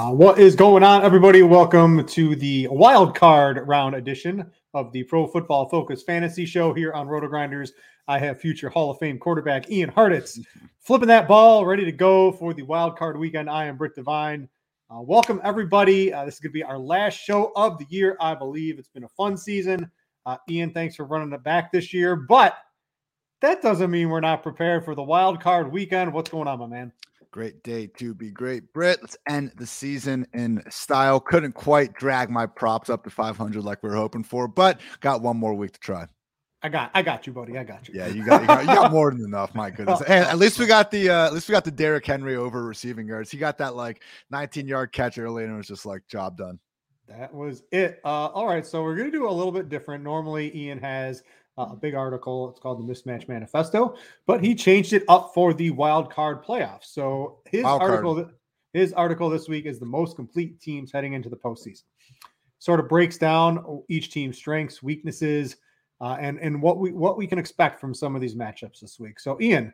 Uh, what is going on, everybody? Welcome to the wild card round edition of the Pro Football Focus Fantasy Show here on Roto Grinders. I have future Hall of Fame quarterback Ian Hartitz flipping that ball, ready to go for the wild card weekend. I am Britt Devine. Uh, welcome, everybody. Uh, this is going to be our last show of the year, I believe. It's been a fun season. Uh, Ian, thanks for running it back this year, but that doesn't mean we're not prepared for the wild card weekend. What's going on, my man? Great day to be great. Britt, let's end the season in style. Couldn't quite drag my props up to 500 like we were hoping for, but got one more week to try. I got, I got you, buddy. I got you. Yeah, you got, you got, you got more than enough. My goodness. And at least we got the, uh, at least we got the Derrick Henry over receiving yards. He got that like 19 yard catch early, and it was just like job done. That was it. Uh, all right, so we're gonna do a little bit different. Normally, Ian has a big article. It's called the Mismatch Manifesto, but he changed it up for the wild card playoffs. So his Wild card. article, his article this week is the most complete teams heading into the postseason. Sort of breaks down each team's strengths, weaknesses, uh, and and what we what we can expect from some of these matchups this week. So Ian,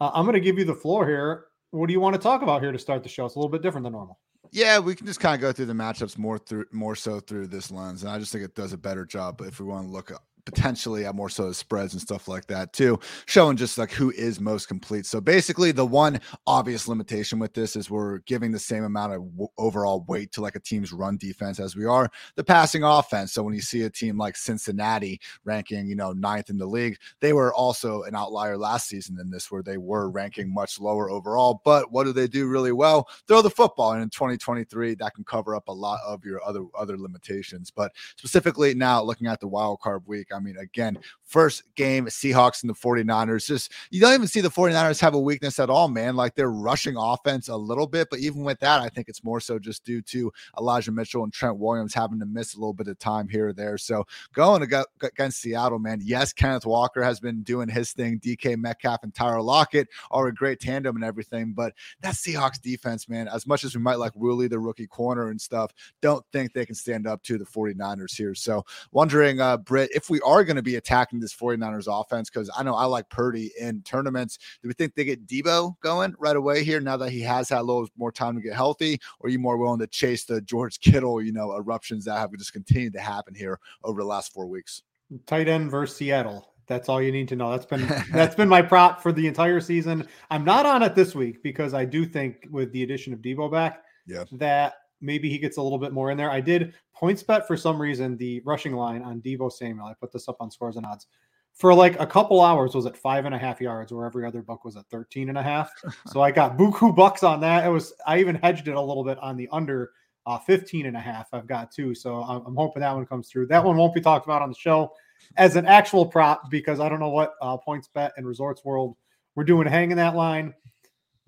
uh, I'm going to give you the floor here. What do you want to talk about here to start the show? It's a little bit different than normal. Yeah, we can just kind of go through the matchups more through more so through this lens, and I just think it does a better job. But if we want to look up potentially at more so the spreads and stuff like that too, showing just like who is most complete. So basically, the one obvious limitation with this is we're giving the same amount of w- overall weight to like a team's run defense as we are the passing offense. So when you see a team like Cincinnati ranking, you know, ninth in the league, they were also an outlier last season in this, where they were ranking much lower overall. But what do they do really well? Throw the football, and in 2023, that can cover up a lot of your other other limitations. But specifically now, looking at the wild card week. I mean, again, first game, Seahawks and the 49ers. Just you don't even see the 49ers have a weakness at all, man. Like they're rushing offense a little bit, but even with that, I think it's more so just due to Elijah Mitchell and Trent Williams having to miss a little bit of time here or there. So going against Seattle, man, yes, Kenneth Walker has been doing his thing. DK Metcalf and Tyler Lockett are a great tandem and everything, but that Seahawks defense, man, as much as we might like Woolen, the rookie corner and stuff, don't think they can stand up to the 49ers here. So wondering, uh, Britt, if we are going to be attacking this 49ers offense, because I know I like Purdy in tournaments, do we think they get Deebo going right away here now that he has had a little more time to get healthy? Or are you more willing to chase the George Kittle, you know, eruptions that have just continued to happen here over the last four weeks? Tight end versus Seattle. That's all you need to know. That's been that's been my prop for the entire season. I'm not on it this week because I do think with the addition of Deebo back, yeah, that maybe he gets a little bit more in there. I did PointsBet for some reason the rushing line on Deebo Samuel. I put this up on scores and odds for like a couple hours was at five and a half yards where every other book was at 13 and a half. so I got buku bucks on that. It was, I even hedged it a little bit on the under uh, 15 and a half. I've got two. So I'm, I'm hoping that one comes through. That one won't be talked about on the show as an actual prop because I don't know what uh, PointsBet and resorts world we're doing hanging that line.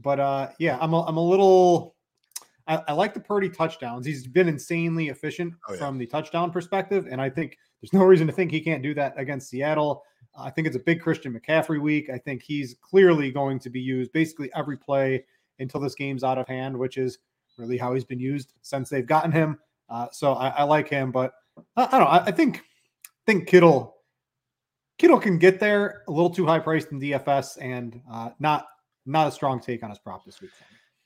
But uh, yeah, I'm a, I'm a little. I, I like the Purdy touchdowns. He's been insanely efficient oh, yeah. from the touchdown perspective, and I think there's no reason to think he can't do that against Seattle. I think it's a big Christian McCaffrey week. I think he's clearly going to be used basically every play until this game's out of hand, which is really how he's been used since they've gotten him. Uh, so I, I, like him, but I, I don't know. I, I think think Kittle Kittle can get there a little too high priced in DFS and uh, not not a strong take on his prop this week.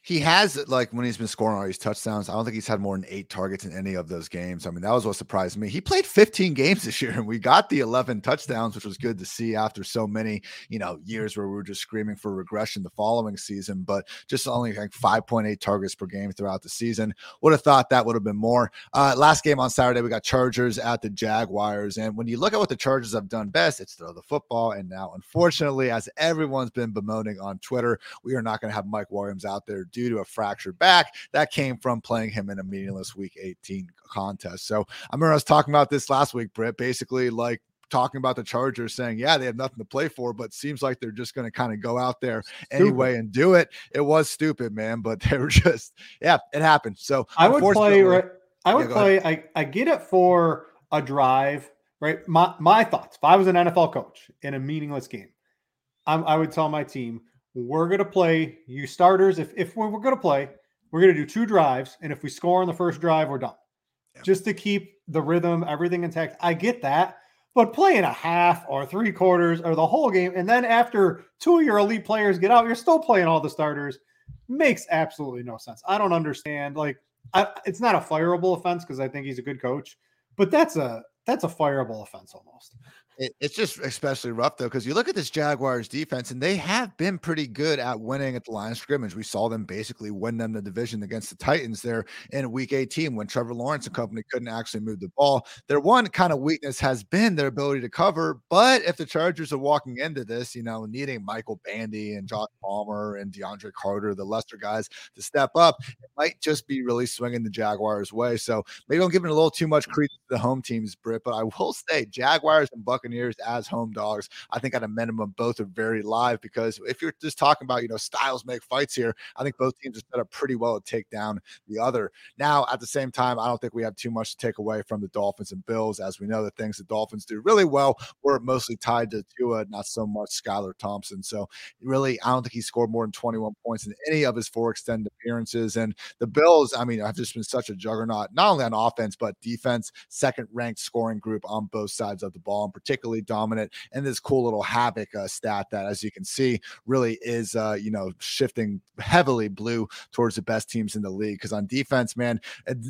He has like when he's been scoring all these touchdowns. I don't think he's had more than eight targets in any of those games. I mean, that was what surprised me. He played 15 games this year, and we got the 11 touchdowns, which was good to see after so many, you know, years where we were just screaming for regression the following season. But just only like 5.8 targets per game throughout the season. Would have thought that would have been more. Uh, last game on Saturday, we got Chargers at the Jaguars, and when you look at what the Chargers have done best, it's throw the football. And now, unfortunately, as everyone's been bemoaning on Twitter, we are not going to have Mike Williams out there due to a fractured back. That came from playing him in a meaningless week 18 contest. So I remember I was talking about this last week, Britt, basically like talking about the Chargers saying, yeah, they have nothing to play for, but seems like they're just going to kind of go out there stupid. anyway and do it. It was stupid, man, but they were just, yeah, it happened. So I would play, right? I would yeah, play, I, I get it for a drive, right? My, my thoughts, if I was an NFL coach in a meaningless game, I'm, I would tell my team, we're going to play you starters. If, if we're, we're going to play, we're going to do two drives. And if we score on the first drive, we're done. Just to keep the rhythm, everything intact. I get that. But playing a half or three quarters or the whole game, and then after two of your elite players get out, you're still playing all the starters makes absolutely no sense. I don't understand. Like, I, it's not a fireable offense because I think he's a good coach, but that's a that's a fireable offense almost. It, it's just especially rough though, because you look at this Jaguars defense, and they have been pretty good at winning at the line of scrimmage. We saw them basically win them the division against the Titans there in Week 18 when Trevor Lawrence and company couldn't actually move the ball. Their one kind of weakness has been their ability to cover. But if the Chargers are walking into this, you know, needing Michael Bandy and Josh Palmer and DeAndre Carter, the lesser guys, to step up, it might just be really swinging the Jaguars' way. So maybe I'm giving a little too much credit to the home teams, Britt. But I will say Jaguars and Buccaneers Buccaneers as home dogs. I think at a minimum, both are very live because if you're just talking about, you know, styles make fights here, I think both teams are set up pretty well to take down the other. Now, at the same time, I don't think we have too much to take away from the Dolphins and Bills. As we know, the things the Dolphins do really well were mostly tied to Tua, not so much Skylar Thompson. So, really, I don't think he scored more than 21 points in any of his four extended appearances. And the Bills, I mean, have just been such a juggernaut, not only on offense, but defense, second ranked scoring group on both sides of the ball, in particularly particularly dominant. And this cool little havoc uh, stat that, as you can see, really is, uh, you know, shifting heavily blue towards the best teams in the league. Because on defense, man,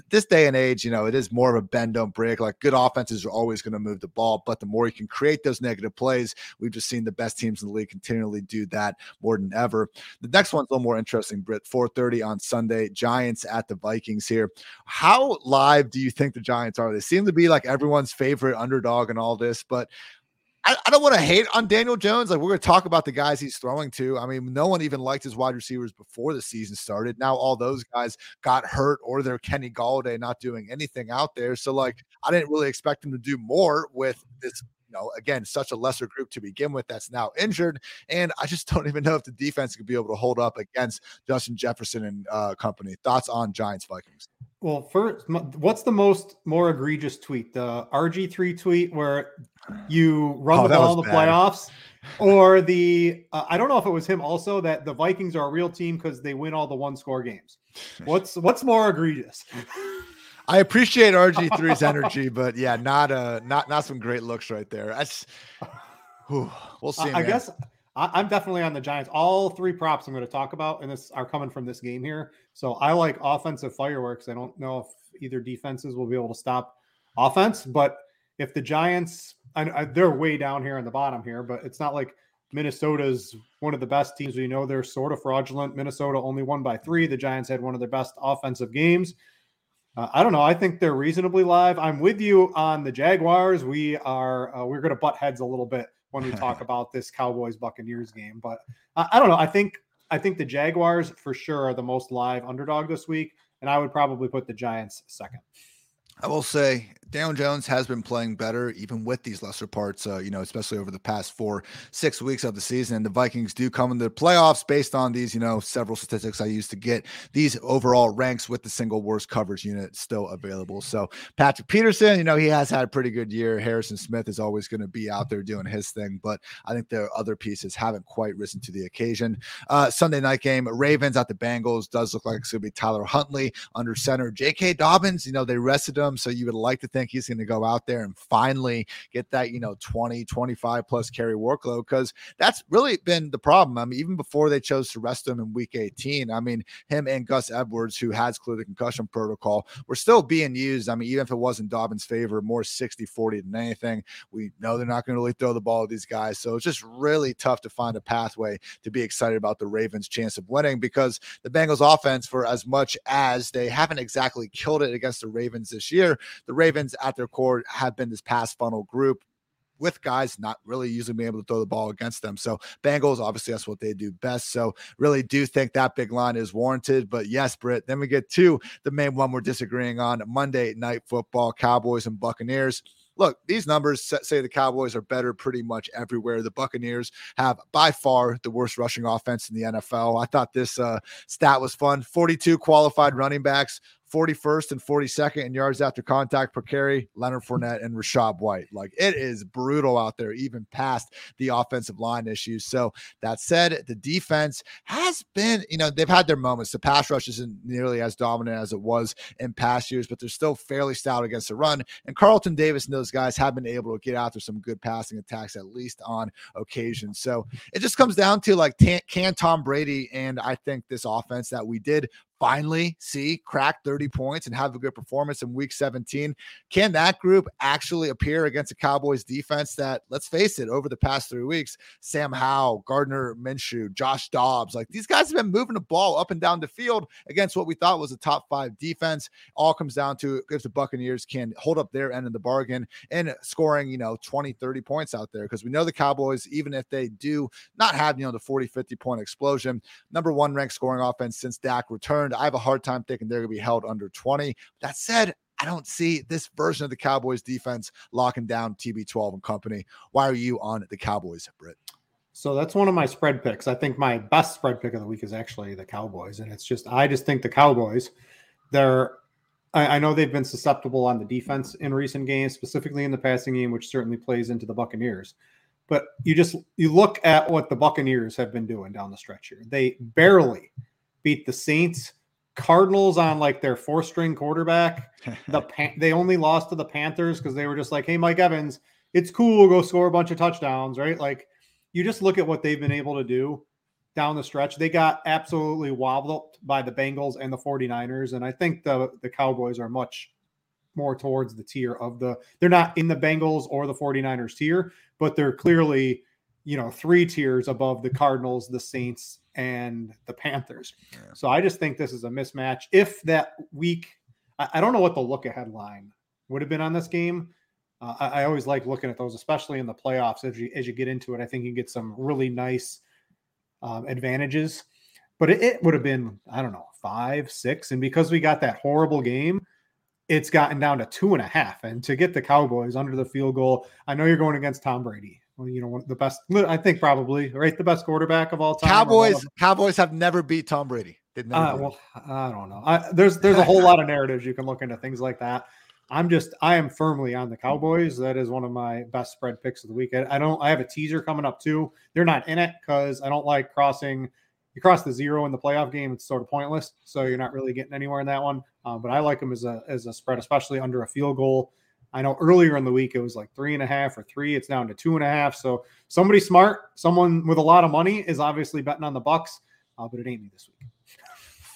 this day and age, you know, it is more of a bend don't break. Like good offenses are always going to move the ball, but the more you can create those negative plays, we've just seen the best teams in the league continually do that more than ever. The next one's a little more interesting, Britt. 4:30 on Sunday, Giants at the Vikings here. How live do you think the Giants are? They seem to be like everyone's favorite underdog and all this, but I, I don't want to hate on Daniel Jones. Like we're going to talk about the guys he's throwing to. I mean, no one even liked his wide receivers before the season started. Now all those guys got hurt, or they're Kenny Golladay not doing anything out there. So like, I didn't really expect him to do more with this you know, again, such a lesser group to begin with that's now injured. And I just don't even know if the defense could be able to hold up against Justin Jefferson and uh, company. Thoughts on Giants Vikings? Well, first, what's the most more egregious tweet? The RG3 tweet where you run oh, the ball in the bad. playoffs, or the uh, I don't know if it was him also that the Vikings are a real team because they win all the one score games. What's what's more egregious? I appreciate RG3's energy, but yeah, not uh not not some great looks right there. That's whew, we'll see. I, guess I, am definitely on the Giants. All three props I'm going to talk about, and this are coming from this game here. So I like offensive fireworks. I don't know if either defenses will be able to stop offense, but if the Giants, I, I, they're way down here in the bottom here, but it's not like Minnesota's one of the best teams. We know they're sort of fraudulent. Minnesota only won by three. The Giants had one of their best offensive games. Uh, I don't know. I think they're reasonably live. I'm with you on the Jaguars. We are uh, we're going to butt heads a little bit when we talk about this Cowboys Buccaneers game. But I, I don't know. I think I think the Jaguars for sure are the most live underdog this week, and I would probably put the Giants second. I will say Daniel Jones has been playing better, even with these lesser parts, uh, you know, especially over the past four, six weeks of the season. And the Vikings do come into the playoffs based on these, you know, several statistics I used to get these overall ranks with the single worst coverage unit still available. So Patrick Peterson, you know, he has had a pretty good year. Harrison Smith is always going to be out there doing his thing, but I think the other pieces haven't quite risen to the occasion. Uh, Sunday night game, Ravens at the Bengals does look like it's going to be Tyler Huntley under center. J.K. Dobbins, you know, they rested him. So you would like to think think he's going to go out there and finally get that, you know, 20, 25 plus carry workload because that's really been the problem. I mean, even before they chose to rest him in week 18, I mean, him and Gus Edwards, who has cleared the concussion protocol, were still being used. I mean, even if it wasn't Dobbins' favor, more 60 40 than anything. We know they're not going to really throw the ball at these guys. So it's just really tough to find a pathway to be excited about the Ravens' chance of winning because the Bengals' offense, for as much as they haven't exactly killed it against the Ravens this year, the Ravens at their core have been this pass funnel group with guys not really usually being able to throw the ball against them. So Bengals, obviously, that's what they do best. So really do think that big line is warranted. But yes, Britt, then we get to the main one we're disagreeing on Monday night football, Cowboys and Buccaneers look, these numbers say the Cowboys are better pretty much everywhere. The Buccaneers have by far the worst rushing offense in the NFL. I thought this uh, stat was fun 42 qualified running backs, 41st and 42nd in yards after contact per carry, Leonard Fournette and Rachaad White. Like it is brutal out there, even past the offensive line issues. So that said, the defense has been, you know, they've had their moments. The pass rush isn't nearly as dominant as it was in past years, but they're still fairly stout against the run. And Carlton Davis and those guys have been able to get after some good passing attacks, at least on occasion. So it just comes down to like, can Tom Brady and I think this offense that we did finally see crack 30 points and have a good performance in week 17. Can that group actually appear against a Cowboys defense that, let's face it, over the past three weeks, Sam Howell, Gardner Minshew, Josh Dobbs, like these guys have been moving the ball up and down the field against what we thought was a top five defense. All comes down to if the Buccaneers can hold up their end of the bargain and scoring, you know, 20, 30 points out there. Because we know the Cowboys, even if they do not have, you know, the 40, 50 point explosion, number one ranked scoring offense since Dak returned concerned. I have a hard time thinking they're going to be held under 20. That said, I don't see this version of the Cowboys defense locking down TB12 and company. Why are you on the Cowboys, Britt? So that's one of my spread picks. I think my best spread pick of the week is actually the Cowboys. And it's just, I just think the Cowboys, they're, I, I know they've been susceptible on the defense in recent games, specifically in the passing game, which certainly plays into the Buccaneers. But you just, you look at what the Buccaneers have been doing down the stretch here. They barely beat the Saints, Cardinals on like their four string quarterback. The Pan- they only lost to the Panthers because they were just like, hey, Mike Evans, it's cool. Go score a bunch of touchdowns, right? Like you just look at what they've been able to do down the stretch. They got absolutely wobbled by the Bengals and the 49ers. And I think the, the Cowboys are much more towards the tier of the, they're not in the Bengals or the 49ers tier, but they're clearly, you know, three tiers above the Cardinals, the Saints, and the Panthers. Yeah. So I just think this is a mismatch. If that week, I, I, don't know what the look ahead line would have been on this game. Uh, I, I, always like looking at those, especially in the playoffs. As you as you get into it, I think you get some really nice um, advantages. But it, it would have been I don't know five, six, and because we got that horrible game, it's gotten down to two and a half. And to get the Cowboys under the field goal, I know you're going against Tom Brady. Well, you know, the best, I think probably, right? The best quarterback of all time. Cowboys, Cowboys have never beat Tom Brady. Didn't. Uh, well, I don't know. I, there's there's a whole lot of narratives you can look into things like that. I'm just I am firmly on the Cowboys. That is one of my best spread picks of the week. I don't I have a teaser coming up too. They're not in it because I don't like crossing. You cross the zero in the playoff game, it's sort of pointless. So you're not really getting anywhere in that one. Uh, but I like them as a as a spread, especially under a field goal. I know earlier in the week it was like three and a half or three. It's down to two and a half. So somebody smart, someone with a lot of money, is obviously betting on the Bucs, uh, but it ain't me this week.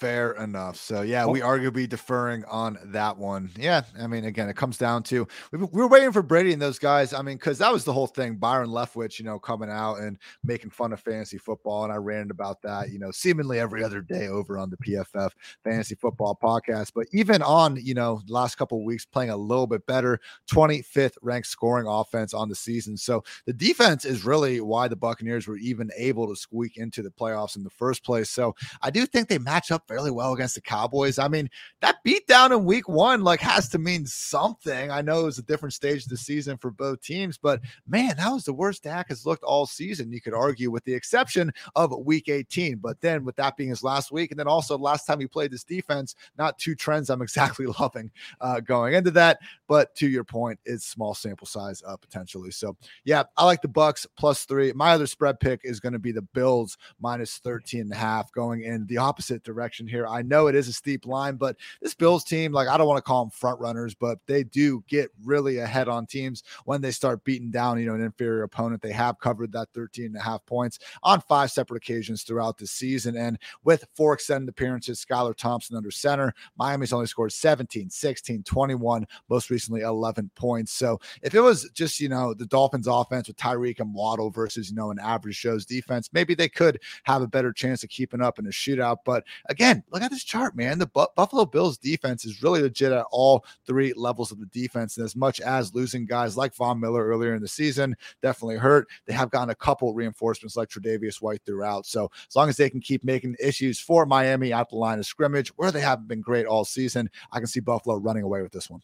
Fair enough. So yeah, we are going to be deferring on that one. Yeah, I mean, again, it comes down to we, we were waiting for Brady and those guys. I mean, because that was the whole thing. Byron Leftwich, you know, coming out and making fun of fantasy football, and I ran about that, you know, seemingly every other day over on the PFF Fantasy Football Podcast. But even on, you know, last couple of weeks, playing a little bit better, 25th ranked scoring offense on the season. So the defense is really why the Buccaneers were even able to squeak into the playoffs in the first place. So I do think they match up fairly well against the Cowboys. I mean, that beat down in week one like has to mean something. I know it was a different stage of the season for both teams, but man, that was the worst Dak has looked all season, you could argue, with the exception of week 18. But then with that being his last week, and then also last time he played this defense, not two trends I'm exactly loving uh, going into that. But to your point, it's small sample size uh, potentially. So yeah, I like the Bucs plus three. My other spread pick is going to be the Bills minus 13 and a half going in the opposite direction here. I know it is a steep line, but this Bills team, like I don't want to call them front runners, but they do get really ahead on teams when they start beating down, you know, an inferior opponent. They have covered that 13 and a half points on five separate occasions throughout the season. And with four extended appearances, Skylar Thompson under center, Miami's only scored 17, 16, 21, most recently 11 points. So if it was just, you know, the Dolphins offense with Tyreek and Waddle versus, you know, an average show's defense, maybe they could have a better chance of keeping up in a shootout. But again, look at this chart, man. The Bu- Buffalo Bills defense is really legit at all three levels of the defense. And as much as losing guys like Von Miller earlier in the season definitely hurt, they have gotten a couple reinforcements like Tre'Davious White throughout. So as long as they can keep making issues for Miami at the line of scrimmage, where they haven't been great all season, I can see Buffalo running away with this one.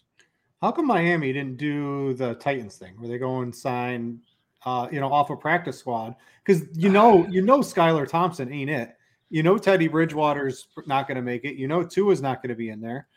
How come Miami didn't do the Titans thing where they go and sign, uh, you know, off a practice squad? Because you know, you know, Skylar Thompson ain't it. You know Teddy Bridgewater's not going to make it. You know Tua's not going to be in there.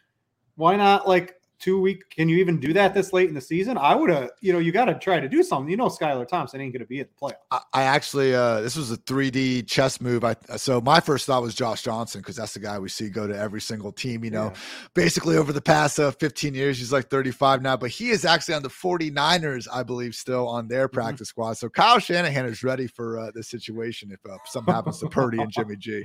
Why not like two week? Can you even do that this late in the season? I would have. You know, you got to try to do something. You know, Skylar Thompson ain't going to be at the playoffs. I, I actually, uh, this was a 3D chess move. I so my first thought was Josh Johnson because that's the guy we see go to every single team. You know, yeah. basically over the past uh, 15 years, he's like 35 now, but he is actually on the 49ers, I believe, still on their mm-hmm. practice mm-hmm. squad. So Kyle Shanahan is ready for uh, this situation if uh, something happens to Purdy and Jimmy G.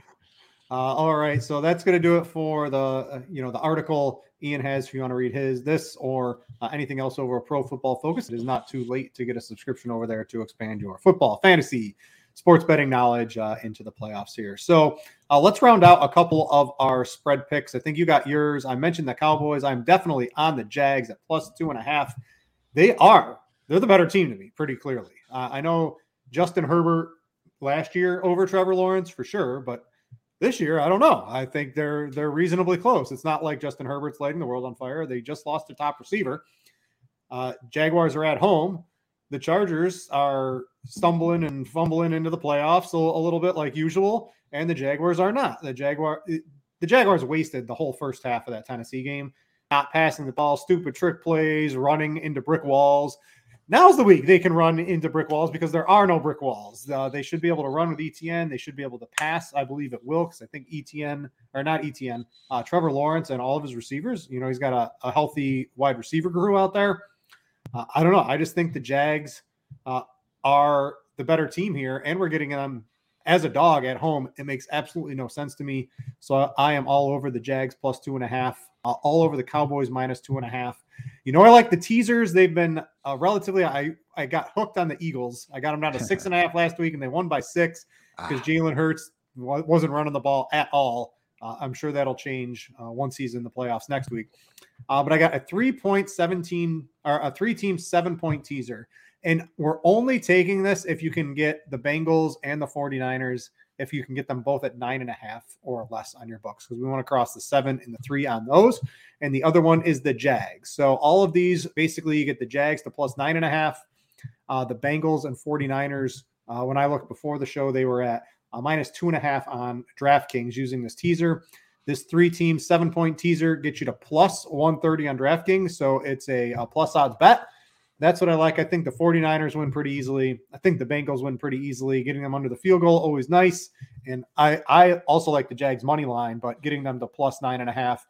Uh, all right, so that's going to do it for the uh, you know the article Ian has. If you want to read his this or uh, anything else over a Pro Football Focus, it is not too late to get a subscription over there to expand your football fantasy sports betting knowledge uh, into the playoffs here. So uh, let's round out a couple of our spread picks. I think you got yours. I mentioned the Cowboys. I'm definitely on the Jags at plus two and a half. They are they're the better team to me, pretty clearly. Uh, I know Justin Herbert last year over Trevor Lawrence for sure, but this year, I don't know. I think they're they're reasonably close. It's not like Justin Herbert's lighting the world on fire. They just lost their top receiver. Uh, Jaguars are at home. The Chargers are stumbling and fumbling into the playoffs a, a little bit like usual, and the Jaguars are not. The Jaguar the Jaguars wasted the whole first half of that Tennessee game, not passing the ball, stupid trick plays, running into brick walls now's the week they can run into brick walls because there are no brick walls. Uh, they should be able to run with Etienne. They should be able to pass. I believe it will because I think Etienne or not Etienne, uh, Trevor Lawrence and all of his receivers. You know, he's got a, a healthy wide receiver crew out there. Uh, I don't know. I just think the Jags uh, are the better team here, and we're getting them as a dog at home. It makes absolutely no sense to me. So I am all over the Jags plus two and a half, uh, all over the Cowboys minus two and a half. You know, I like the teasers. They've been uh, relatively. I I got hooked on the Eagles. I got them down to six and a half last week, and they won by six because ah. Jalen Hurts wasn't running the ball at all. Uh, I'm sure that'll change uh, once he's in the playoffs next week. Uh, but I got a three point seventeen or a three team seven point teaser. And we're only taking this if you can get the Bengals and the 49ers, if you can get them both at nine and a half or less on your books, because we want to cross the seven and the three on those. And the other one is the Jags. So all of these basically you get the Jags to plus nine and a half, uh, the Bengals and 49ers. Uh, when I looked before the show, they were at uh, minus two and a half on DraftKings using this teaser. This three team seven point teaser gets you to plus 130 on DraftKings. So it's a, a plus odds bet. That's what I like. I think the 49ers win pretty easily. I think the Bengals win pretty easily. Getting them under the field goal, always nice. And I, I also like the Jags money line, but getting them to plus nine and a half.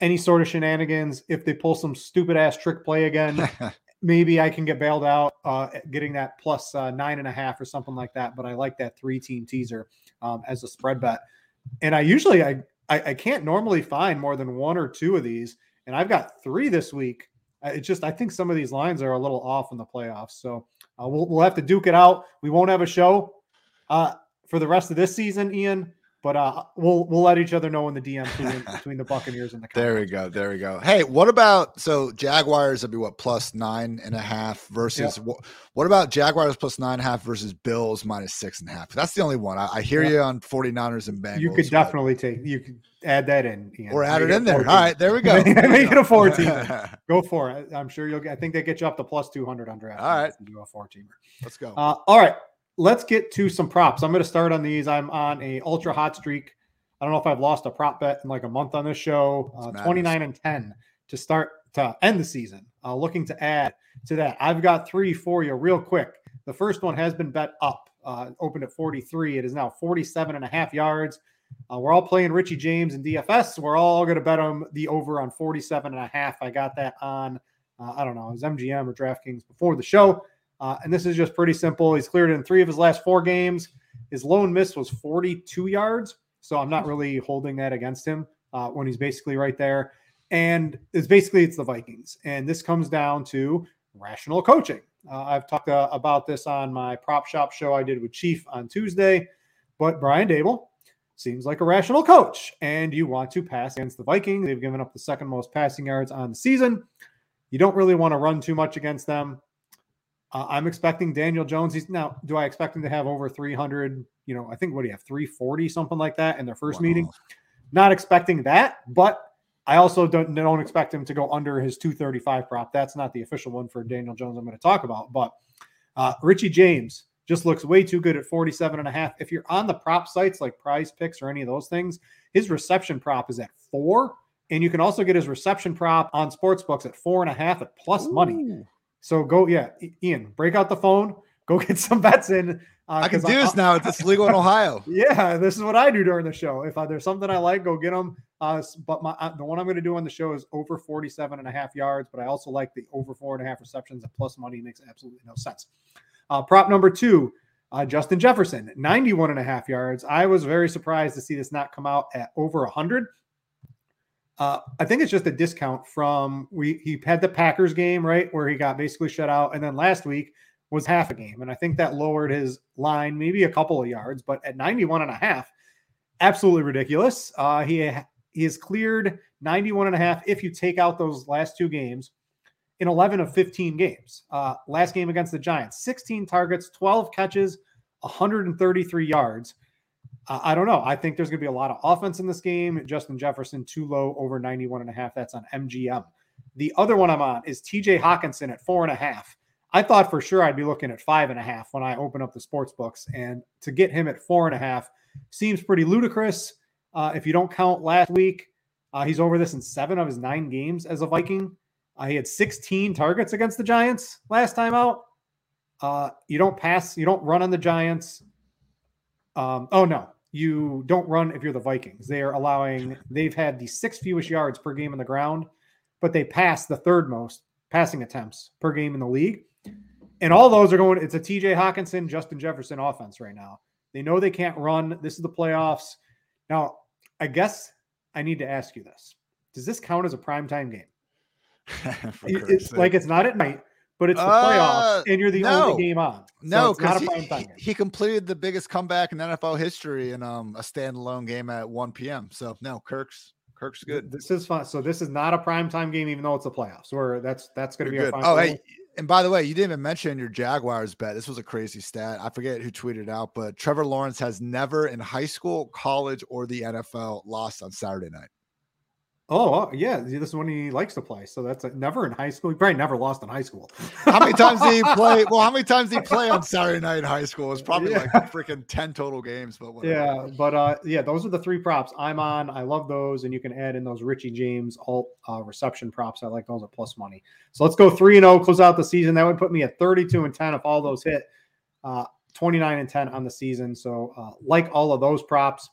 Any sort of shenanigans, if they pull some stupid ass trick play again, maybe I can get bailed out, uh, getting that plus, uh, nine and a half or something like that. But I like that three team teaser um, as a spread bet. And I usually I, I I can't normally find more than one or two of these, and I've got three this week it's just I think some of these lines are a little off in the playoffs. So uh, we'll we'll have to duke it out. We won't have a show uh, for the rest of this season, Ian. But uh, we'll we'll let each other know in the DM between, between the Buccaneers and the. There we go. There we go. Hey, what about so Jaguars would be what plus nine and a half versus yep. what, what about Jaguars plus nine and a half versus Bills minus six and a half? That's the only one. I, I hear yep. you on 49ers and Bengals. You could definitely take you could add that in. Ian. Or add it in there. All right, there we go. Make it a four team. go for it. I'm sure you'll get. I think they get you up to plus 200 on draft. All right, do a four teamer. Let's go. Uh, all right, let's get to some props. I'm going to start on these. I'm on a ultra hot streak. I don't know if I've lost a prop bet in like a month on this show. Uh, 29 and 10 to start to end the season. Uh, looking to add to that. I've got three for you real quick. The first one has been bet up, uh, opened at 43. It is now 47 and a half yards. Uh, we're all playing Richie James and DFS. We're all going to bet him the over on 47 and a half. I got that on, uh, I don't know, it was MGM or DraftKings before the show. Uh, and this is just pretty simple. He's cleared in three of his last four games. His lone miss was 42 yards. So I'm not really holding that against him uh, when he's basically right there. And it's basically it's the Vikings, and this comes down to rational coaching. Uh, I've talked uh, about this on my prop shop show I did with Chief on Tuesday, but Brian Daboll seems like a rational coach, and you want to pass against the Vikings. They've given up the second most passing yards on the season. You don't really want to run too much against them. Uh, I'm expecting Daniel Jones. He's now. Do I expect him to have over 300? You know, I think what do you have 340 something like that in their first wow. meeting. Not expecting that, but I also don't don't expect him to go under his 235 prop. That's not the official one for Daniel Jones. I'm going to talk about, but uh, Richie James just looks way too good at 47 and a half. If you're on the prop sites like Prize Picks or any of those things, his reception prop is at four. And you can also get his reception prop on sports books at four and a half at plus Ooh. money. So go, yeah, Ian, break out the phone, go get some bets in. Uh, I can do I, this now. It's legal in Ohio. Yeah, this is what I do during the show. If I, there's something I like, go get them. Uh, but my, uh, the one I'm going to do on the show is over 47 and a half yards, but I also like the over four and a half receptions at plus money. Makes absolutely no sense. Uh, prop number two, uh, Justin Jefferson, 91 and a half yards. I was very surprised to see this not come out at over 100. Uh, I think it's just a discount from we he had the Packers game, right, where he got basically shut out. And then last week was half a game. And I think that lowered his line maybe a couple of yards, but at 91 and a half, absolutely ridiculous. Uh, he he has cleared 91 and a half if you take out those last two games in 11 of 15 games. Uh, last game against the Giants, 16 targets, 12 catches, 133 yards. I don't know. I think there's going to be a lot of offense in this game. Justin Jefferson too low over 91 and a half. That's on MGM. The other one I'm on is TJ Hockenson at four and a half. I thought for sure I'd be looking at five and a half when I open up the sports books. And to get him at four and a half seems pretty ludicrous. Uh, if you don't count last week, uh, he's over this in seven of his nine games as a Viking. Uh, he had 16 targets against the Giants last time out. Uh, you don't pass, you don't run on the Giants. Um, oh no, you don't run if you're the Vikings. They are allowing, they've had the six fewest yards per game on the ground, but they pass the third most passing attempts per game in the league. And all those are going, it's a TJ Hockenson, Justin Jefferson offense right now. They know they can't run. This is the playoffs. Now, I guess I need to ask you this. Does this count as a primetime game? it's like it's not at night but it's the playoffs, uh, and you're the no. only game on. So no, because he, he, completed the biggest comeback in NFL history in um, a standalone game at 1 p.m. So no, Kirk's Kirk's good. This is fun. So this is not a primetime game, even though it's a playoffs. Or that's that's going to be good. oh, hey, And by the way, you didn't even mention your Jaguars bet. This was a crazy stat. I forget who tweeted it out, but Trevor Lawrence has never in high school, college, or the NFL lost on Saturday night. Oh yeah, this is when he likes to play. So that's a, never in high school. He probably never lost in high school. how many times did he play? Well, how many times did he play on Saturday night in high school? It's probably yeah. like freaking ten total games. But whatever. yeah, but uh, yeah, those are the three props I'm on. I love those, and you can add in those Richie James alt uh, reception props. I like those at plus money. So let's go three and zero, oh, close out the season. That would put me at 32 and 10 if all those hit. Uh, 29 and 10 on the season. So uh, like all of those props.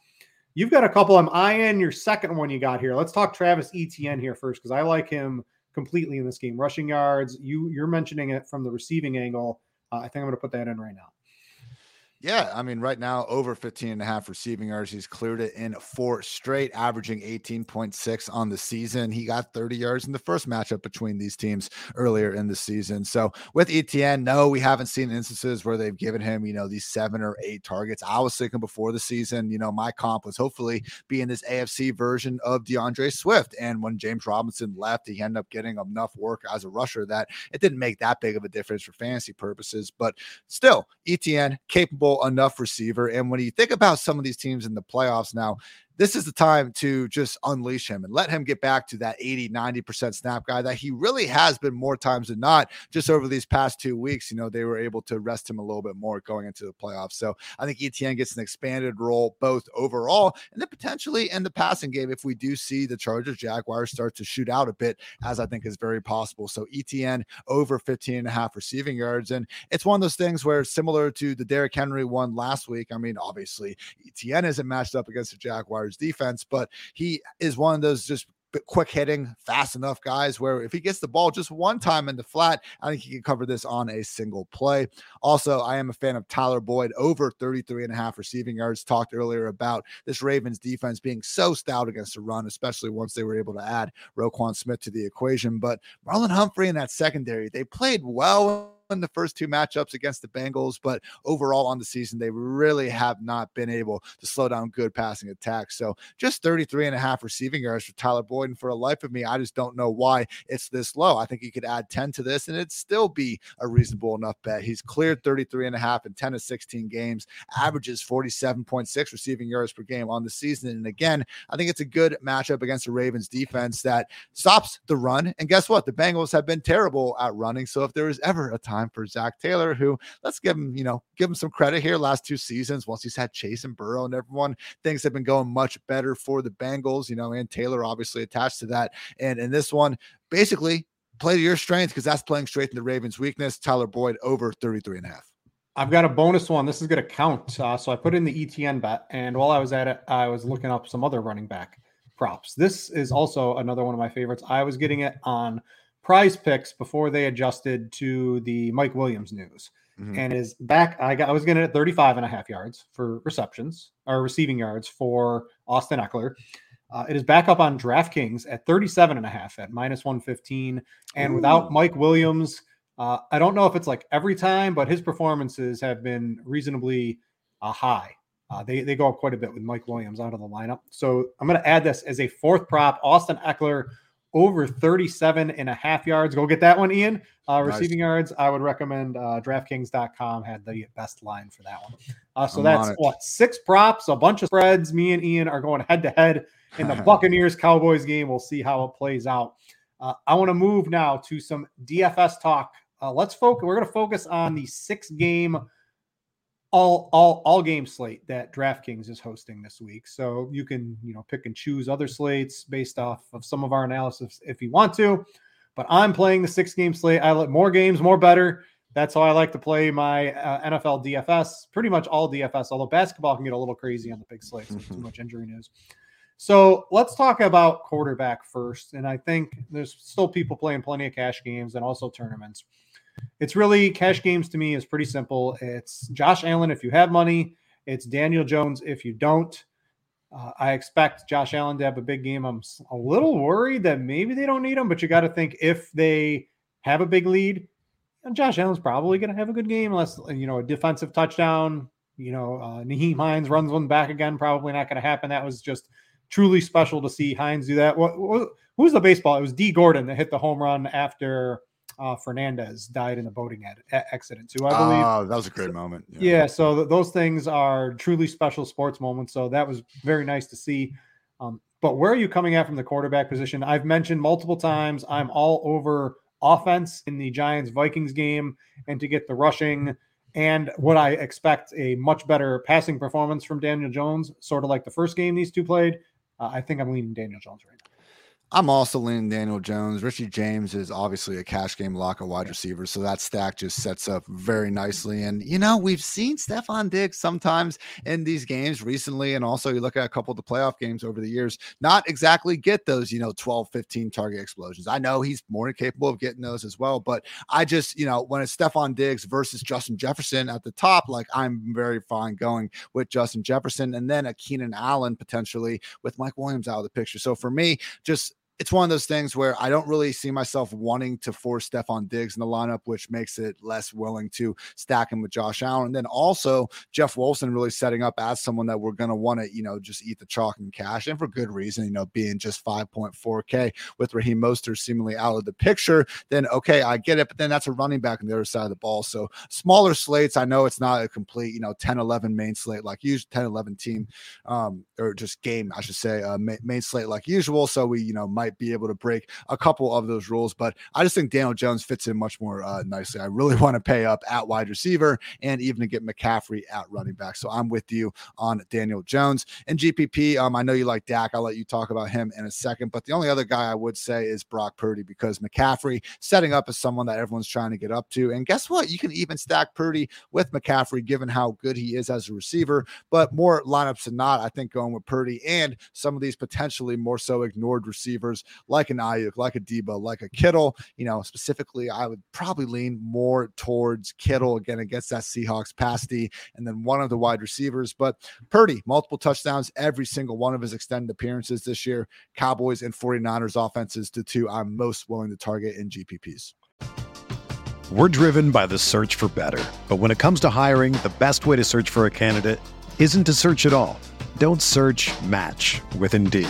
You've got a couple. I'm eyeing your second one you got here. Let's talk Travis Etienne here first because I like him completely in this game. Rushing yards. You you're mentioning it from the receiving angle. Uh, I think I'm going to put that in right now. Yeah, I mean, right now, over 15 and a half receiving yards. He's cleared it in four straight, averaging 18.6 on the season. He got 30 yards in the first matchup between these teams earlier in the season. So with Etienne, no, we haven't seen instances where they've given him, you know, these seven or eight targets. I was thinking before the season, you know, my comp was hopefully being this AFC version of D'Andre Swift. And when James Robinson left, he ended up getting enough work as a rusher that it didn't make that big of a difference for fantasy purposes. But still, Etienne capable enough receiver. And when you think about some of these teams in the playoffs now, this is the time to just unleash him and let him get back to that 80, 90% snap guy that he really has been more times than not just over these past two weeks. You know, they were able to rest him a little bit more going into the playoffs. So I think Etienne gets an expanded role both overall and then potentially in the passing game if we do see the Chargers Jaguars start to shoot out a bit, as I think is very possible. So Etienne over 15 and a half receiving yards. And it's one of those things where similar to the Derrick Henry one last week, I mean, obviously Etienne isn't matched up against the Jaguars defense, but he is one of those just quick hitting, fast enough guys where if he gets the ball just one time in the flat, I think he can cover this on a single play. Also, I am a fan of Tyler Boyd over 33 and a half receiving yards. Talked earlier about this Ravens defense being so stout against the run, especially once they were able to add Roquan Smith to the equation. But Marlon Humphrey in that secondary, they played well in the first two matchups against the Bengals, but overall on the season, they really have not been able to slow down good passing attacks. So just 33 and a half receiving yards for Tyler Boyd. And for a life of me, I just don't know why it's this low. I think you could add 10 to this and it'd still be a reasonable enough bet. He's cleared 33 and a half in 10 of 16 games, averages 47.6 receiving yards per game on the season. And again, I think it's a good matchup against the Ravens defense that stops the run. And guess what? The Bengals have been terrible at running. So if there is ever a time time for Zac Taylor, who let's give him, you know, give him some credit here. Last two seasons, once he's had Chase and Burrow and everyone, things have been going much better for the Bengals, you know, and Taylor obviously attached to that. And in this one, basically play to your strength because that's playing straight in the Ravens' weakness. Tyler Boyd over 33 and a half. I've got a bonus one. This is going to count. Uh, so I put in the Etienne bet. And while I was at it, I was looking up some other running back props. This is also another one of my favorites. I was getting it on prize picks before they adjusted to the Mike Williams news. Mm-hmm. And is back. I got I was getting at 35 and a half yards for receptions or receiving yards for Austin Ekeler. Uh, it is back up on DraftKings at 37 and a half at minus 115. And Ooh. without Mike Williams, uh, I don't know if it's like every time, but his performances have been reasonably uh, high. Uh, they, they go up quite a bit with Mike Williams out of the lineup. So I'm going to add this as a fourth prop. Austin Ekeler over 37 and a half yards. Go get that one, Ian. Uh, nice. Receiving yards, I would recommend uh, DraftKings.com had the best line for that one. Uh, so I'm that's what six props, a bunch of spreads. Me and Ian are going head to head in the Buccaneers Cowboys game. We'll see how it plays out. Uh, I want to move now to some DFS talk. Uh, let's focus. We're going to focus on the six game all all all game slate that DraftKings is hosting this week. So you can you know pick and choose other slates based off of some of our analysis if you want to. But I'm playing the six game slate. I like more games, more better. That's how I like to play my uh, NFL DFS. Pretty much all DFS, although basketball can get a little crazy on the big slates too much injury news. So let's talk about quarterback first. And I think there's still people playing plenty of cash games and also tournaments. It's really cash games to me is pretty simple. It's Josh Allen if you have money. It's Daniel Jones if you don't. Uh, I expect Josh Allen to have a big game. I'm a little worried that maybe they don't need him, but you got to think if they have a big lead, and Josh Allen's probably going to have a good game unless you know a defensive touchdown. You know, uh, Nyheim Hines runs one back again. Probably not going to happen. That was just truly special to see Hines do that. What, what who's the baseball? It was Dee Gordon that hit the home run after uh, Fernandez died in a boating ad- accident too. I believe. Oh, that was a great so, moment. Yeah. yeah so th- those things are truly special sports moments. So that was very nice to see. Um, but where are you coming at from the quarterback position? I've mentioned multiple times I'm all over offense in the Giants Vikings game and to get the rushing and what I expect a much better passing performance from Daniel Jones, sort of like the first game these two played. Uh, I think I'm leaning Daniel Jones right now. I'm also leaning Daniel Jones. Richie James is obviously a cash game lock of wide receiver, so that stack just sets up very nicely. And you know, we've seen Stefon Diggs sometimes in these games recently, and also you look at a couple of the playoff games over the years, not exactly get those, you know, 12, 15 target explosions. I know he's more than capable of getting those as well, but I just, you know, when it's Stefon Diggs versus Justin Jefferson at the top, like I'm very fine going with Justin Jefferson and then a Keenan Allen potentially with Mike Williams out of the picture. So for me, just it's one of those things where I don't really see myself wanting to force Stefon Diggs in the lineup, which makes it less willing to stack him with Josh Allen. And then also Jeff Wilson really setting up as someone that we're going to want to, you know, just eat the chalk and cash, and for good reason, you know, being just 5.4K with Raheem Mostert seemingly out of the picture, then okay, I get it. But then that's a running back on the other side of the ball. So smaller slates, I know it's not a complete, you know, 10 11 main slate like usual, 10 11 team, um, or just game, I should say, uh, main slate like usual. So we, you know, might might be able to break a couple of those rules. But I just think Daniel Jones fits in much more uh, nicely. I really want to pay up at wide receiver and even to get McCaffrey at running back. So I'm with you on Daniel Jones and GPP. Um, I know you like Dak. I'll let you talk about him in a second. But the only other guy I would say is Brock Purdy because McCaffrey setting up as someone that everyone's trying to get up to. And guess what? You can even stack Purdy with McCaffrey given how good he is as a receiver. But more lineups than not, I think going with Purdy and some of these potentially more so ignored receivers like an Aiyuk, like a Deebo, like a Kittle. You know, specifically, I would probably lean more towards Kittle again against that Seahawks pasty, and then one of the wide receivers. But Purdy, multiple touchdowns every single one of his extended appearances this year. Cowboys and 49ers offenses, the two I'm most willing to target in GPPs. We're driven by the search for better. But when it comes to hiring, the best way to search for a candidate isn't to search at all. Don't search match with Indeed.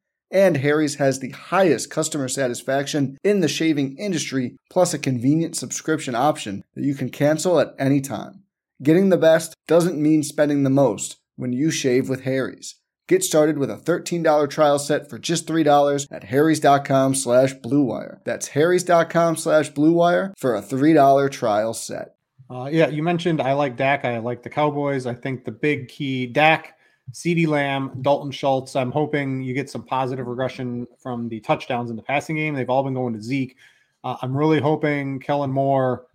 and Harry's has the highest customer satisfaction in the shaving industry, plus a convenient subscription option that you can cancel at any time. Getting the best doesn't mean spending the most when you shave with Harry's. Get started with a $13 trial set for just $3 at harrys.com slash bluewire. That's harrys.com slash bluewire for a $3 trial set. Uh, yeah, you mentioned I like Dak. I like the Cowboys. I think the big key, Dak – CeeDee Lamb, Dalton Schultz. I'm hoping you get some positive regression from the touchdowns in the passing game. They've all been going to Zeke. Uh, I'm really hoping Kellen Moore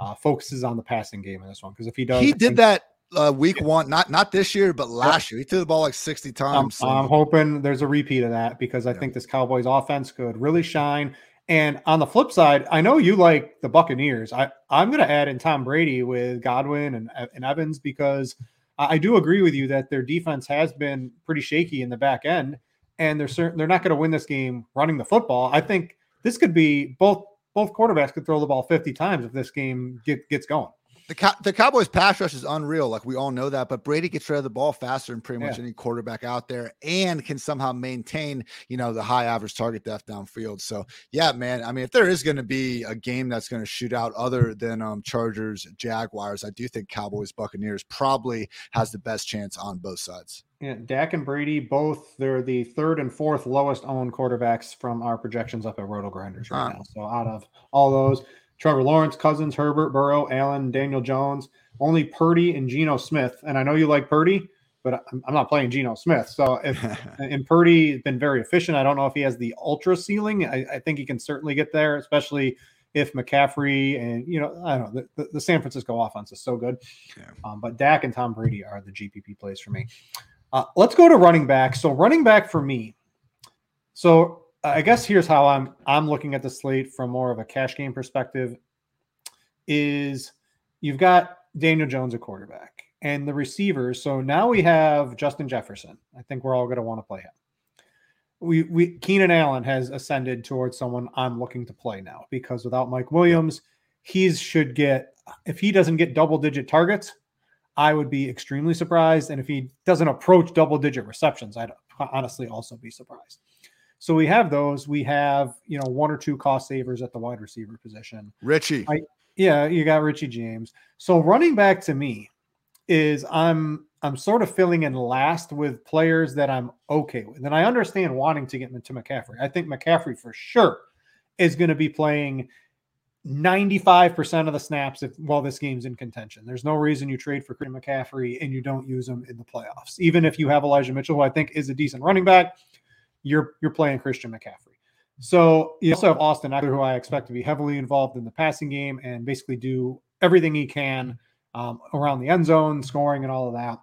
uh, focuses on the passing game in this one because if he does, he did that uh, week one, not not this year, but last year. He threw the ball like 60 times. so. I'm hoping there's a repeat of that because I yeah. think this Cowboys offense could really shine. And on the flip side, I know you like the Buccaneers. I, I'm going to add in Tom Brady with Godwin and, and Evans because I do agree with you that their defense has been pretty shaky in the back end, and they're certain they're not going to win this game running the football. I think this could be both both quarterbacks could throw the ball 50 times if this game get, gets going. The, Cow- the Cowboys pass rush is unreal. Like we all know that, but Brady gets rid of the ball faster than pretty much yeah. any quarterback out there and can somehow maintain, you know, the high average target depth downfield. So yeah, man. I mean, if there is going to be a game that's going to shoot out other than um, Chargers, Jaguars, I do think Cowboys, Buccaneers probably has the best chance on both sides. Yeah, Dak and Brady both they're the third and fourth lowest owned quarterbacks from our projections up at RotoGrinders right uh, now. So out of all those, Trevor Lawrence, Cousins, Herbert, Burrow, Allen, Daniel Jones, only Purdy and Geno Smith. And I know you like Purdy, but I'm not playing Geno Smith. So if and Purdy has been very efficient. I don't know if he has the ultra ceiling. I, I think he can certainly get there, especially if McCaffrey and you know I don't know the, the San Francisco offense is so good. Yeah. Um, but Dak and Tom Brady are the GPP plays for me. Uh, let's go to running back. So running back for me. So I guess here's how I'm I'm looking at the slate from more of a cash game perspective. Is you've got Daniel Jones a quarterback and the receivers. So now we have Justin Jefferson. I think we're all going to want to play him. We we Keenan Allen has ascended towards someone I'm looking to play now because without Mike Williams, he should get if he doesn't get double digit targets, I would be extremely surprised. And if he doesn't approach double digit receptions, I'd honestly also be surprised. So we have those. We have, you know, one or two cost savers at the wide receiver position. Richie. I, yeah, you got Richie James. So running back to me is I'm I'm sort of filling in last with players that I'm okay with. And I understand wanting to get into McCaffrey. I think McCaffrey for sure is going to be playing 95% of the snaps if while this game's in contention. There's no reason you trade for Christian McCaffrey and you don't use him in the playoffs. Even if you have Elijah Mitchell, who I think is a decent running back, you're you're playing Christian McCaffrey. So you also have Austin Ekeler, who I expect to be heavily involved in the passing game and basically do everything he can um, around the end zone, scoring, and all of that.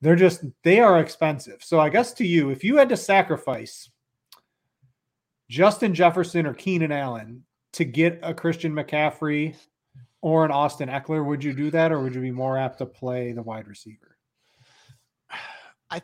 They're just they are expensive. So I guess to you, if you had to sacrifice Justin Jefferson or Keenan Allen to get a Christian McCaffrey or an Austin Ekeler, would you do that, or would you be more apt to play the wide receiver? I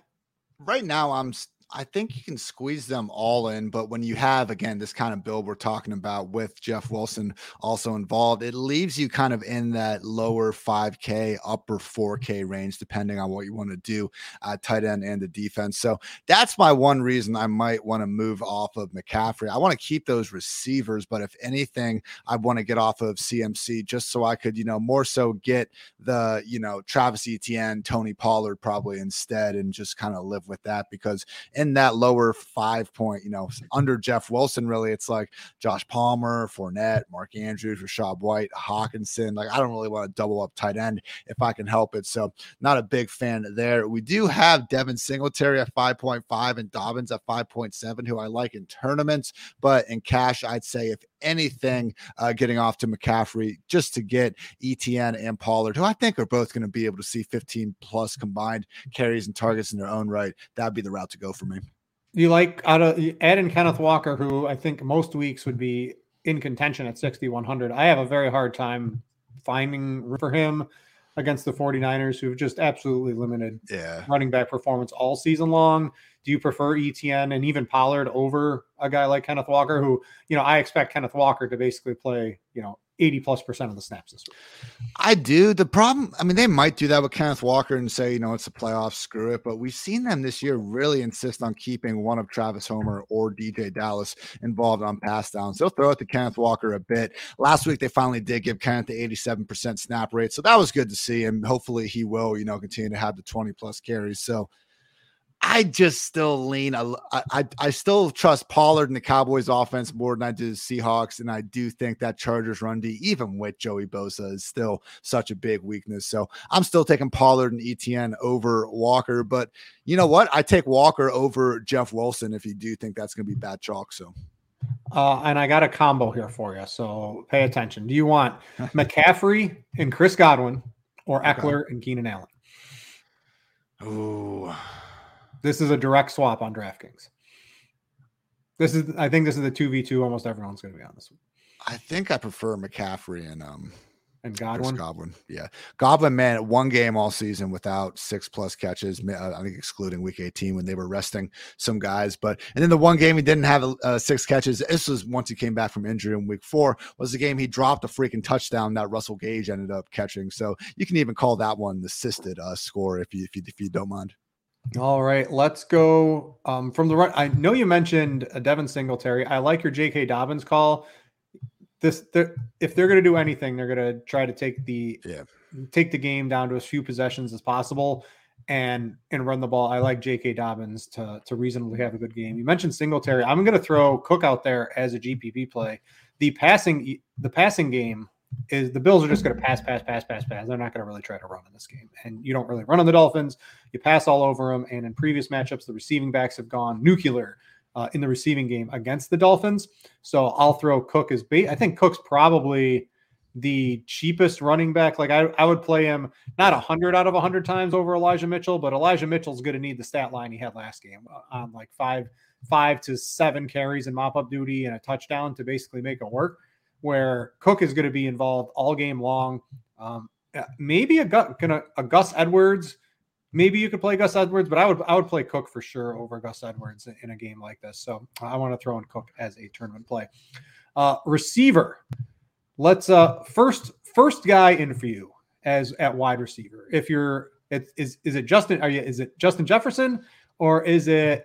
right now I'm I think you can squeeze them all in, but when you have again this kind of build we're talking about with Jeff Wilson also involved, it leaves you kind of in that lower 5K, upper 4K range, depending on what you want to do, uh, tight end and the defense. So that's my one reason I might want to move off of McCaffrey. I want to keep those receivers, but if anything, I want to get off of CMC just so I could, you know, more so get the, you know, Travis Etienne, Tony Pollard probably instead, and just kind of live with that because in that lower five point, you know, under Jeff Wilson, really, it's like Josh Palmer, Fournette, Mark Andrews, Rachaad White, Hockenson. Like, I don't really want to double up tight end if I can help it. So, not a big fan there. We do have Devin Singletary at 5.5 and Dobbins at 5.7, who I like in tournaments, but in cash, I'd say if anything, uh, getting off to McCaffrey just to get Etienne and Pollard, who I think are both going to be able to see 15 plus combined carries and targets in their own right. That'd be the route to go for me. You like out of add in Kenneth Walker, who I think most weeks would be in contention at 6,100. I have a very hard time finding for him against the 49ers, who've just absolutely limited yeah. running back performance all season long. Do you prefer Etienne and even Pollard over a guy like Kenneth Walker, who, you know, I expect Kenneth Walker to basically play, you know, 80 plus percent of the snaps this week. I do. The problem, I mean, they might do that with Kenneth Walker and say, you know, it's a playoff, screw it. But we've seen them this year really insist on keeping one of Travis Homer or DeeJay Dallas involved on pass downs. They'll throw it to Kenneth Walker a bit. Last week, they finally did give Kenneth the 87% snap rate. So that was good to see. And hopefully he will, you know, continue to have the 20 plus carries. So, I just still lean. I, I, I still trust Pollard and the Cowboys offense more than I do the Seahawks, and I do think that Chargers run D, even with Joey Bosa, is still such a big weakness. So I'm still taking Pollard and Etienne over Walker. But you know what? I take Walker over Jeff Wilson if you do think that's going to be bad chalk. So. Uh, and I got a combo here for you, so pay attention. Do you want McCaffrey and Chris Godwin, or Ekeler okay. and Keenan Allen? Ooh. This is a direct swap on DraftKings. This is, I think, this is the two v two. Almost everyone's going to be on this one. I think I prefer McCaffrey and um And Godwin. Goblin. Yeah. Goblin, man, one game all season without six plus catches. uh, I think excluding week 18 when they were resting some guys. But, and then the one game he didn't have uh, six catches. This was once he came back from injury in week four, was the game he dropped a freaking touchdown that Russell Gage ended up catching. So you can even call that one the assisted uh, score if you, if you, if you don't mind. All right, let's go um, from the run. I know you mentioned uh, Devin Singletary. I like your J.K. Dobbins call. This, they're, if they're going to do anything, they're going to try to take the Yeah. take the game down to as few possessions as possible, and and run the ball. I like J.K. Dobbins to to reasonably have a good game. You mentioned Singletary. I'm going to throw Cook out there as a GPP play. The passing the passing game is the Bills are just going to pass, pass, pass, pass, pass. They're not going to really try to run in this game, and you don't really run on the Dolphins. You pass all over them. And in previous matchups, the receiving backs have gone nuclear uh, in the receiving game against the Dolphins. So I'll throw Cook as bait. I think Cook's probably the cheapest running back. Like I, I would play him not a hundred out of a hundred times over Elijah Mitchell, but Elijah Mitchell's going to need the stat line he had last game uh, on like five, five to seven carries and mop up duty and a touchdown to basically make it work. Where Cook is going to be involved all game long. Um, uh, maybe a, gonna, a Gus Edwards. Maybe you could play Gus Edwards, but I would I would play Cook for sure over Gus Edwards in a game like this. So I want to throw in Cook as a tournament play. Uh, receiver. Let's uh first first guy in for you as at wide receiver. If you're it is is it Justin are you is it Justin Jefferson or is it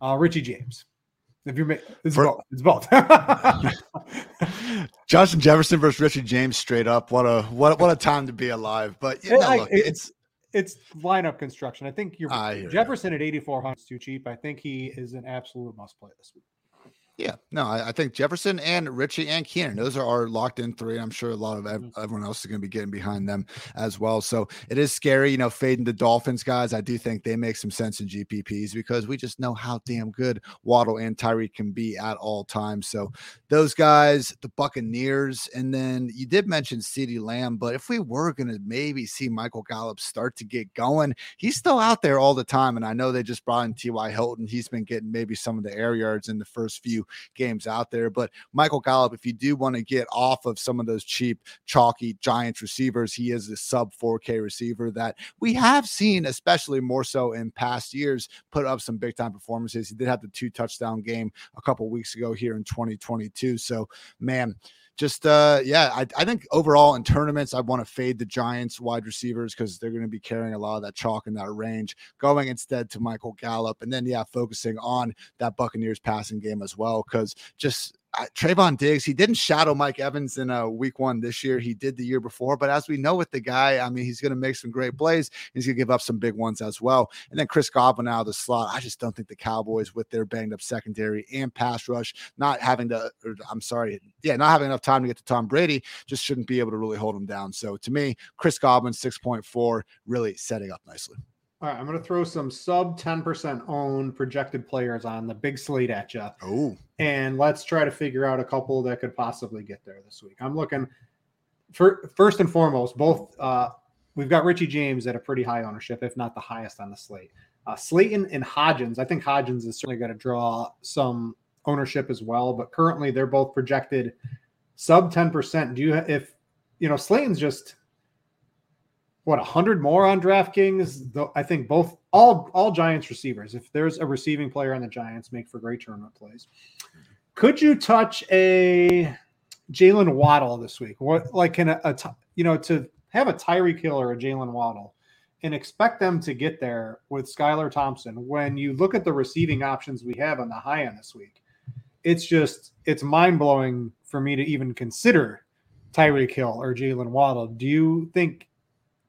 uh Richie James? If you're ma- it's For- both. It's both. Justin Jefferson versus Richard James straight up. What a what what a time to be alive. But you know, I- look, it's it's lineup construction. I think you're I. Jefferson at 8400 is too cheap. I think he is an absolute must play this week. Yeah, no, I, I think Jefferson and Richie and Keenan, those are our locked in three. I'm sure a lot of ev- Mhm. everyone else is going to be getting behind them as well. So it is scary, you know, fading the Dolphins guys. I do think they make some sense in GPPs because we just know how damn good Waddle and Tyreek can be at all times. So those guys, the Buccaneers, and then you did mention CeeDee Lamb, but if we were going to maybe see Michael Gallup start to get going, he's still out there all the time. And I know they just brought in T.Y. Hilton. He's been getting maybe some of the air yards in the first few games out there. But Michael Gallup, if you do want to get off of some of those cheap, chalky Giants receivers, he is a sub 4K receiver that we have seen, especially more so in past years, put up some big time performances. He did have the two touchdown game a couple weeks ago here in 2022. So, man, just uh yeah I, I think overall in tournaments i want to fade the giants wide receivers because they're going to be carrying a lot of that chalk in that range going instead to michael gallup and then yeah focusing on that buccaneers passing game as well because just uh, Trevon Diggs, he didn't shadow Mike Evans in uh, week one this year. He did the year before, but as we know with the guy, I mean, he's going to make some great plays. He's going to give up some big ones as well. And then Chris Godwin out of the slot. I just don't think the Cowboys, with their banged up secondary and pass rush, not having to, or, I'm sorry, yeah, not having enough time to get to Tom Brady, just shouldn't be able to really hold him down. So to me, Chris Godwin, 6.4, really setting up nicely. All right, I'm going to throw some sub 10% owned projected players on the big slate at you. Oh, and let's try to figure out a couple that could possibly get there this week. I'm looking for first and foremost, both uh, we've got Richie James at a pretty high ownership, if not the highest on the slate. Uh, Slayton and Hodgins. I think Hodgins is certainly going to draw some ownership as well, but currently they're both projected sub 10%. Do you if you know Slayton's just what a hundred more on DraftKings? Though I think both all all Giants receivers. If there's a receiving player on the Giants, make for great tournament plays. Could you touch a Jalen Waddle this week? What like can a, a you know to have a Tyreek Hill or a Jalen Waddle and expect them to get there with Skylar Thompson when you look at the receiving options we have on the high end this week? It's just it's mind blowing for me to even consider Tyreek Hill or Jalen Waddle. Do you think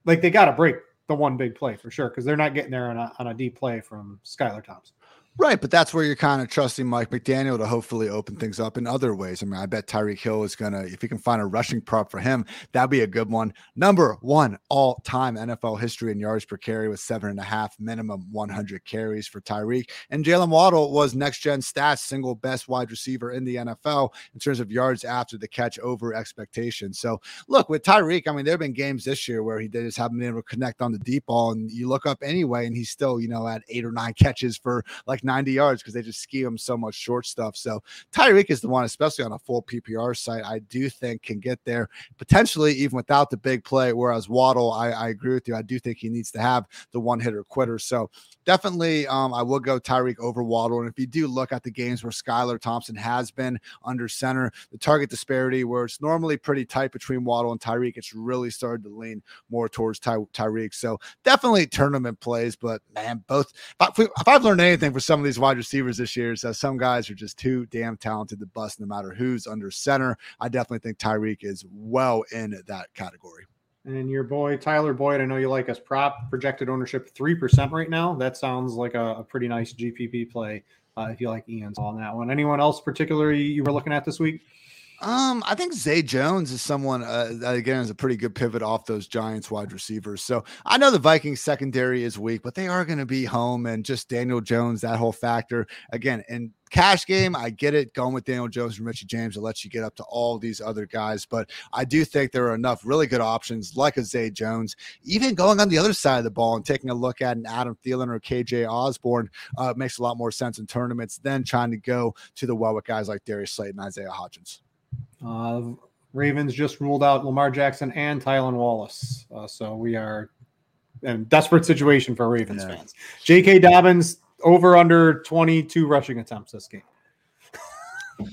like they got to break the one big play for sure because they're not getting there on a, on a deep play from Skylar Thompson? Right, but that's where you're kind of trusting Mike McDaniel to hopefully open things up in other ways. I mean, I bet Tyreek Hill is gonna, if he can find a rushing prop for him, that'd be a good one. Number one all time NFL history in yards per carry with seven and a half minimum 100 carries for Tyreek. And Jalen Waddle was next gen stats single best wide receiver in the NFL in terms of yards after the catch over expectation. So look with Tyreek, I mean, there have been games this year where he did just haven't been able to connect on the deep ball, and you look up anyway, and he's still, you know, at eight or nine catches for like 90 yards because they just ski him so much short stuff. So Tyreek is the one, especially on a full PPR site, I do think can get there potentially even without the big play. Whereas Waddle, I, I agree with you. I do think he needs to have the one hitter quitter. So definitely, um, I will go Tyreek over Waddle. And if you do look at the games where Skylar Thompson has been under center, the target disparity where it's normally pretty tight between Waddle and Tyreek, it's really started to lean more towards Ty- Tyreek. So definitely tournament plays, but man, both. If, I, if I've learned anything for some of these wide receivers this year, that some guys are just too damn talented to bust no matter who's under center. I definitely think Tyreek is well in that category. And your boy Tyler Boyd, I know you like us prop projected ownership three percent right now. That sounds like a, a pretty nice GPP play uh, if you like Ian's on that one. Anyone else particularly you were looking at this week? Um, I think Zay Jones is someone uh, again is a pretty good pivot off those Giants wide receivers. So I know the Vikings secondary is weak, but they are going to be home, and just Daniel Jones, that whole factor again. And cash game, I get it going with Daniel Jones and Richie James to let you get up to all these other guys, but I do think there are enough really good options like a Zay Jones, even going on the other side of the ball and taking a look at an Adam Thielen or KJ Osborn uh, makes a lot more sense in tournaments than trying to go to the well with guys like Darius Slayton, and Isaiah Hodgins. Uh, Ravens just ruled out Lamar Jackson and Tylan Wallace. Uh, so we are in desperate situation for Ravens yeah. fans. J.K. Dobbins over under 22 rushing attempts this game.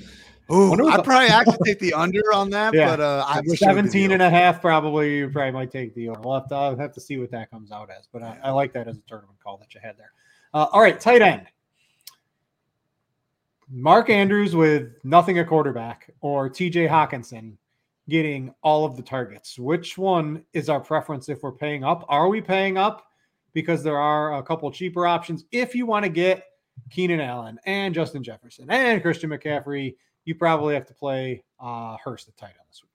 Ooh, I'd probably actually take the under on that, yeah. but uh, I 17 and a half probably you probably might take the over. We'll have to, I'll have to see what that comes out as, but I, I like that as a tournament call that you had there. Uh, all right, tight end. Mark Andrews with nothing at quarterback or TJ Hockenson getting all of the targets. Which one is our preference if we're paying up? Are we paying up? Because there are a couple cheaper options. If you want to get Keenan Allen and Justin Jefferson and Christian McCaffrey, you probably have to play uh, Hurst at tight end this week.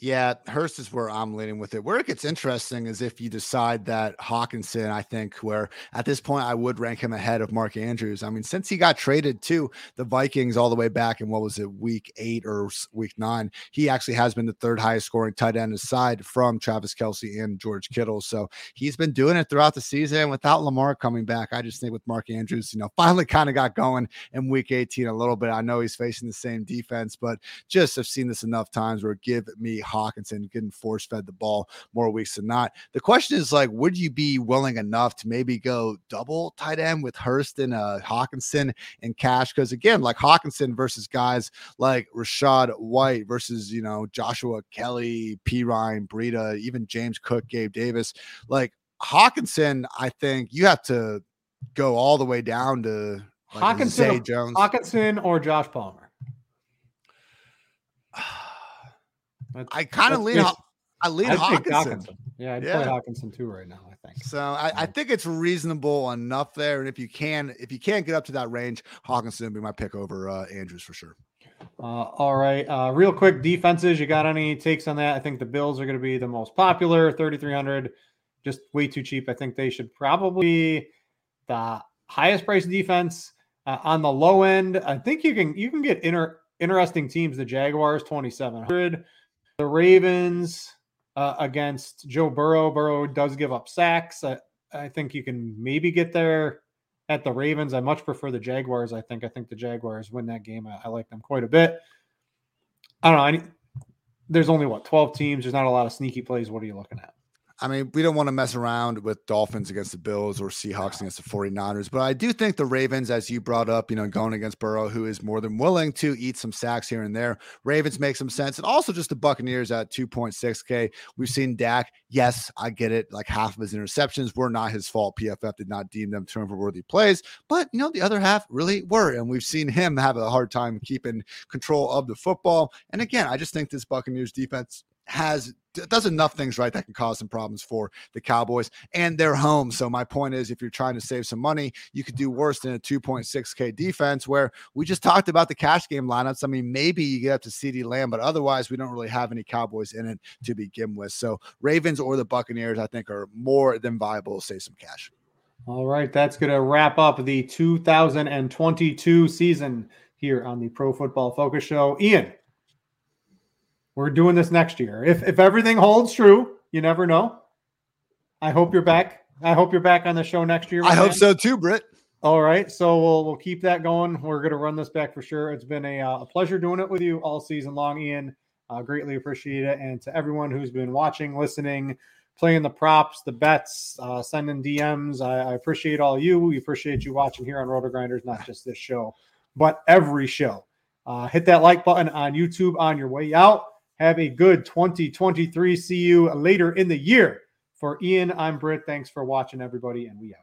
Yeah, Hurst is where I'm leaning with it. Where it gets interesting is if you decide that Hockenson, I think, where at this point I would rank him ahead of Mark Andrews. I mean, since he got traded to the Vikings all the way back in what was it, week eight or week nine, he actually has been the third highest scoring tight end aside from Travis Kelce and George Kittle. So he's been doing it throughout the season without Lamar coming back. I just think with Mark Andrews, you know, finally kind of got going in week 18 a little bit. I know he's facing the same defense, but just have seen this enough times where give me Hockenson getting force fed the ball more weeks than not. The question is like, would you be willing enough to maybe go double tight end with Hurst and uh, Hockenson and Cash? Because again, like Hockenson versus guys like Rachaad White versus you know Joshua Kelley, Perine, Breida, even James Cook, Gabe Davis, like Hockenson, I think you have to go all the way down to like Hockenson, Jones. Hockenson or Josh Palmer. I kind of lean. Just, I lean. Hockenson. Yeah, I'd yeah. play Hockenson too right now. I think so. I, I, think it's reasonable enough there, and if you can, if you can't get up to that range, Hockenson would be my pick over uh, Andrews for sure. Uh, all right, uh, real quick defenses. You got any takes on that? I think the Bills are going to be the most popular, thirty three hundred, just way too cheap. I think they should probably the highest priced defense uh, on the low end. I think you can you can get inter, interesting teams. The Jaguars twenty seven hundred the Ravens uh, against Joe Burrow. Burrow does give up sacks. I, I think you can maybe get there at the Ravens. I much prefer the Jaguars. I think. I think the Jaguars win that game. I, I like them quite a bit. I don't know. I, there's only what 12 teams. There's not a lot of sneaky plays. What are you looking at? I mean, we don't want to mess around with Dolphins against the Bills or Seahawks against the 49ers, but I do think the Ravens, as you brought up, you know, going against Burrow, who is more than willing to eat some sacks here and there. Ravens make some sense. And also just the Buccaneers at 2.6K. We've seen Dak. Yes, I get it. Like half of his interceptions were not his fault. PFF did not deem them turnover worthy plays, but, you know, the other half really were. And we've seen him have a hard time keeping control of the football. And again, I just think this Buccaneers defense has does enough things right that can cause some problems for the Cowboys and their home. So my point is, if you're trying to save some money, you could do worse than a 2.6K defense. Where we just talked about the cash game lineups. I mean, maybe you get up to CeeDee Lamb, but otherwise we don't really have any Cowboys in it to begin with. So Ravens or the Buccaneers, I think, are more than viable to save some cash. All right, that's going to wrap up the 2022 season here on the Pro Football Focus Show. Ian, we're doing this next year. If if everything holds true, you never know. I hope you're back. I hope you're back on the show next year. I man. hope so too, Britt. All right, so we'll we'll keep that going. We're going to run this back for sure. It's been a, uh, a pleasure doing it with you all season long, Ian. Uh, greatly appreciate it, and to everyone who's been watching, listening, playing the props, the bets, uh, sending DMs. I, I, appreciate all you. We appreciate you watching here on RotoGrinders, not just this show, but every show. Uh, hit that like button on YouTube on your way out. Have a good 2023. See you later in the year. For Ian, I'm Britt. Thanks for watching, everybody, and we out.